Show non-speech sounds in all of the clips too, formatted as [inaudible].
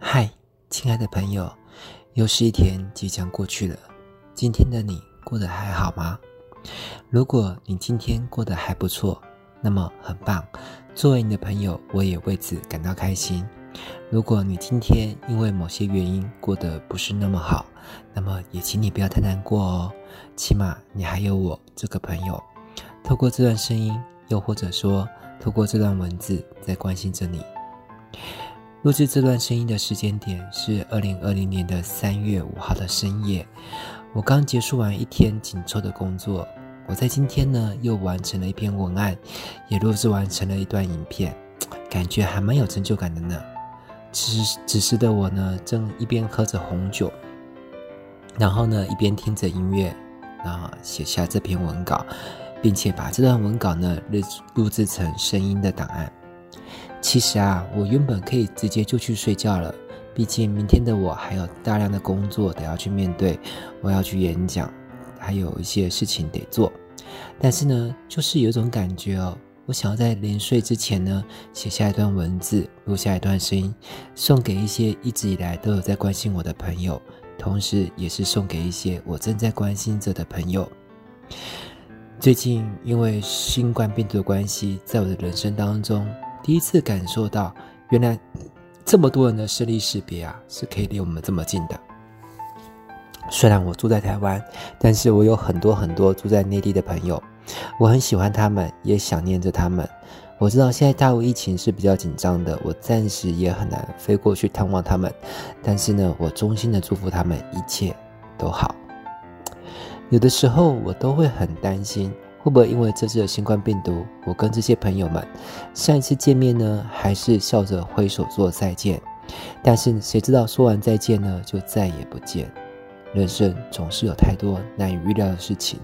嗨，亲爱的朋友，又是一天即将过去了。今天的你过得还好吗？如果你今天过得还不错，那么很棒。作为你的朋友，我也为此感到开心。如果你今天因为某些原因过得不是那么好，那么也请你不要太难过哦。起码你还有我这个朋友，透过这段声音，又或者说透过这段文字，在关心着你。录制这段声音的时间点是二零二零年的三月五号的深夜。我刚结束完一天紧凑的工作，我在今天呢又完成了一篇文案，也录制完成了一段影片，感觉还蛮有成就感的呢。此时此时的我呢，正一边喝着红酒，然后呢一边听着音乐，然后写下这篇文稿，并且把这段文稿呢录录制成声音的档案。其实啊，我原本可以直接就去睡觉了，毕竟明天的我还有大量的工作得要去面对，我要去演讲，还有一些事情得做。但是呢，就是有一种感觉哦，我想要在临睡之前呢，写下一段文字，录下一段声音，送给一些一直以来都有在关心我的朋友，同时也是送给一些我正在关心着的朋友。最近因为新冠病毒的关系，在我的人生当中。第一次感受到，原来这么多人的视力识别啊，是可以离我们这么近的。虽然我住在台湾，但是我有很多很多住在内地的朋友，我很喜欢他们，也想念着他们。我知道现在大陆疫情是比较紧张的，我暂时也很难飞过去探望他们。但是呢，我衷心的祝福他们一切都好。有的时候我都会很担心。会不会因为这次的新冠病毒，我跟这些朋友们上一次见面呢，还是笑着挥手说再见？但是谁知道说完再见呢，就再也不见。人生总是有太多难以预料的事情。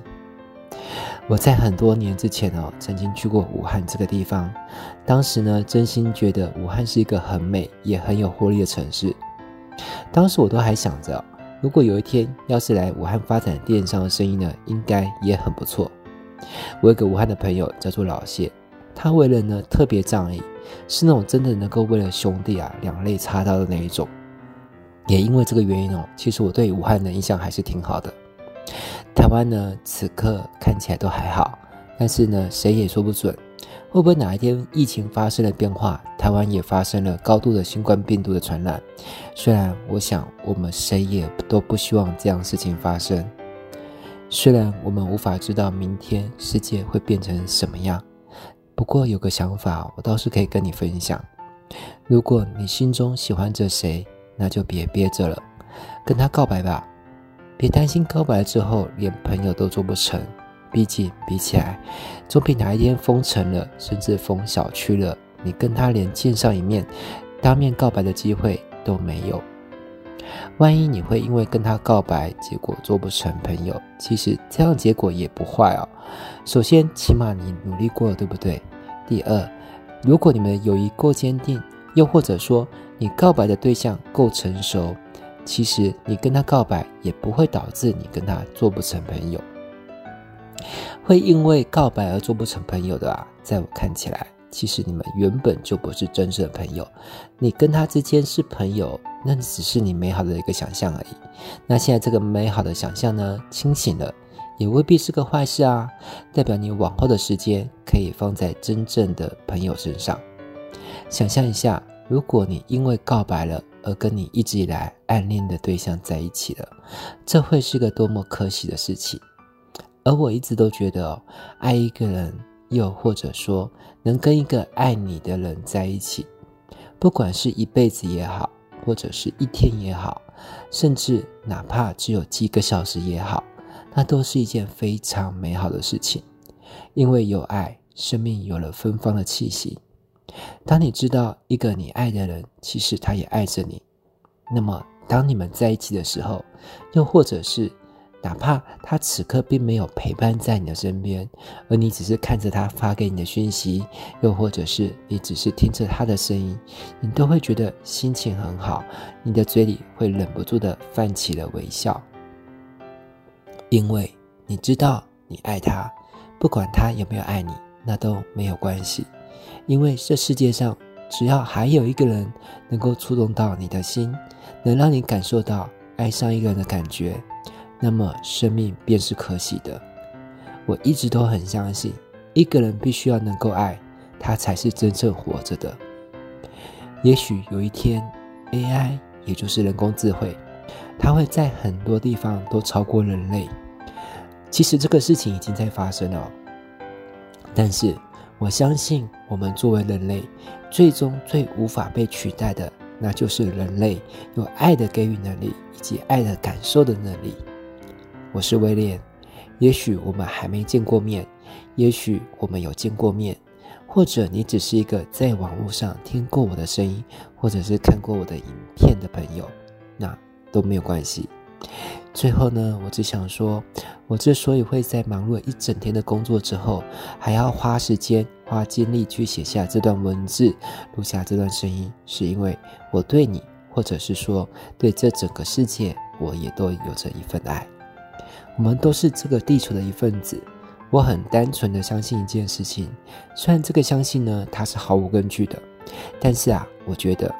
我在很多年之前哦，曾经去过武汉这个地方，当时呢，真心觉得武汉是一个很美也很有活力的城市。当时我都还想着，如果有一天要是来武汉发展电商的生意呢，应该也很不错。我有个武汉的朋友叫做老谢，他为人呢特别仗义，是那种真的能够为了兄弟啊两肋插刀的那一种。也因为这个原因哦，其实我对武汉的印象还是挺好的。台湾呢此刻看起来都还好，但是呢谁也说不准，会不会哪一天疫情发生了变化，台湾也发生了高度的新冠病毒的传染。虽然我想我们谁也都不希望这样事情发生。虽然我们无法知道明天世界会变成什么样，不过有个想法，我倒是可以跟你分享。如果你心中喜欢着谁，那就别憋着了，跟他告白吧。别担心告白之后连朋友都做不成，毕竟比起来，总比哪一天封城了，甚至封小区了，你跟他连见上一面、当面告白的机会都没有。万一你会因为跟他告白，结果做不成朋友，其实这样结果也不坏哦。首先，起码你努力过，对不对？第二，如果你们的友谊够坚定，又或者说你告白的对象够成熟，其实你跟他告白也不会导致你跟他做不成朋友。会因为告白而做不成朋友的啊，在我看起来。其实你们原本就不是真正的朋友，你跟他之间是朋友，那只是你美好的一个想象而已。那现在这个美好的想象呢，清醒了，也未必是个坏事啊，代表你往后的时间可以放在真正的朋友身上。想象一下，如果你因为告白了而跟你一直以来暗恋的对象在一起了，这会是个多么可喜的事情。而我一直都觉得，爱一个人。又或者说，能跟一个爱你的人在一起，不管是一辈子也好，或者是一天也好，甚至哪怕只有几个小时也好，那都是一件非常美好的事情。因为有爱，生命有了芬芳的气息。当你知道一个你爱的人，其实他也爱着你，那么当你们在一起的时候，又或者是。哪怕他此刻并没有陪伴在你的身边，而你只是看着他发给你的讯息，又或者是你只是听着他的声音，你都会觉得心情很好，你的嘴里会忍不住的泛起了微笑，因为你知道你爱他，不管他有没有爱你，那都没有关系，因为这世界上只要还有一个人能够触动到你的心，能让你感受到爱上一个人的感觉，那么生命便是可喜的。我一直都很相信，一个人必须要能够爱，他才是真正活着的。也许有一天，AI 也就是人工智慧，它会在很多地方都超过人类。其实这个事情已经在发生了，但是我相信，我们作为人类，最终最无法被取代的，那就是人类有爱的给予能力以及爱的感受的能力。我是威廉，也许我们还没见过面，也许我们有见过面，或者你只是一个在网络上听过我的声音，或者是看过我的影片的朋友，那都没有关系。最后呢，我只想说，我之所以会在忙碌了一整天的工作之后，还要花时间、花精力去写下这段文字、录下这段声音，是因为我对你，或者是说对这整个世界，我也都有着一份爱。我们都是这个地球的一份子。我很单纯的相信一件事情，虽然这个相信呢，它是毫无根据的，但是啊，我觉得。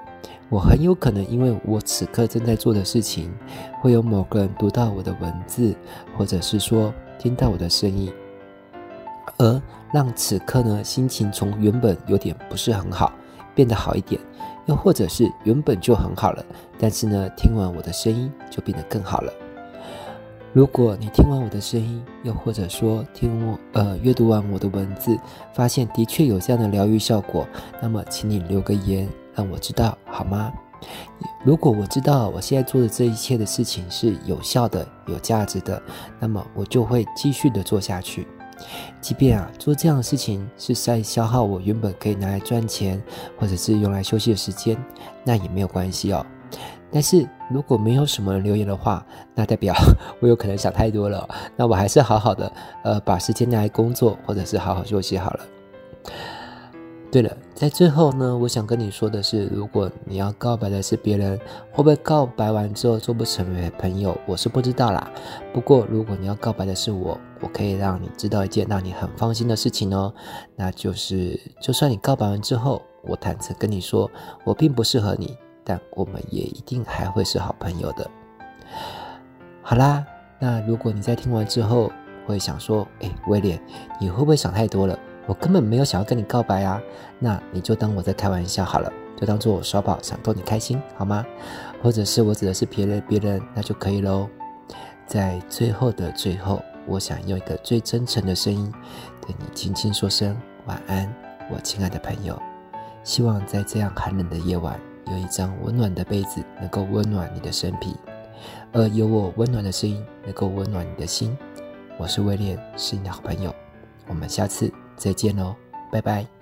我很有可能，因为我此刻正在做的事情，会有某个人读到我的文字，或者是说听到我的声音，而让此刻呢心情从原本有点不是很好，变得好一点，又或者是原本就很好了，但是呢听完我的声音就变得更好了。如果你听完我的声音，又或者说听我呃阅读完我的文字，发现的确有这样的疗愈效果，那么请你留个言。让我知道好吗？如果我知道我现在做的这一切的事情是有效的、有价值的，那么我就会继续的做下去。即便啊做这样的事情是在消耗我原本可以拿来赚钱，或者是用来休息的时间，那也没有关系哦。但是如果没有什么人留言的话，那代表 [laughs] 我有可能想太多了。那我还是好好的呃把时间拿来工作，或者是好好休息好了。对了，在最后呢，我想跟你说的是，如果你要告白的是别人，会不会告白完之后做不成为朋友，我是不知道啦。不过，如果你要告白的是我，我可以让你知道一件让你很放心的事情哦，那就是，就算你告白完之后，我坦诚跟你说，我并不适合你，但我们也一定还会是好朋友的。好啦，那如果你在听完之后会想说，诶，威廉，你会不会想太多了？我根本没有想要跟你告白啊，那你就当我在开玩笑好了，就当做我耍宝想逗你开心好吗？或者是我指的是别人，别人那就可以喽。在最后的最后，我想用一个最真诚的声音对你轻轻说声晚安，我亲爱的朋友。希望在这样寒冷的夜晚，有一张温暖的被子能够温暖你的身体，而有我温暖的声音能够温暖你的心。我是威廉，是你的好朋友。我们下次。再见喽，拜拜。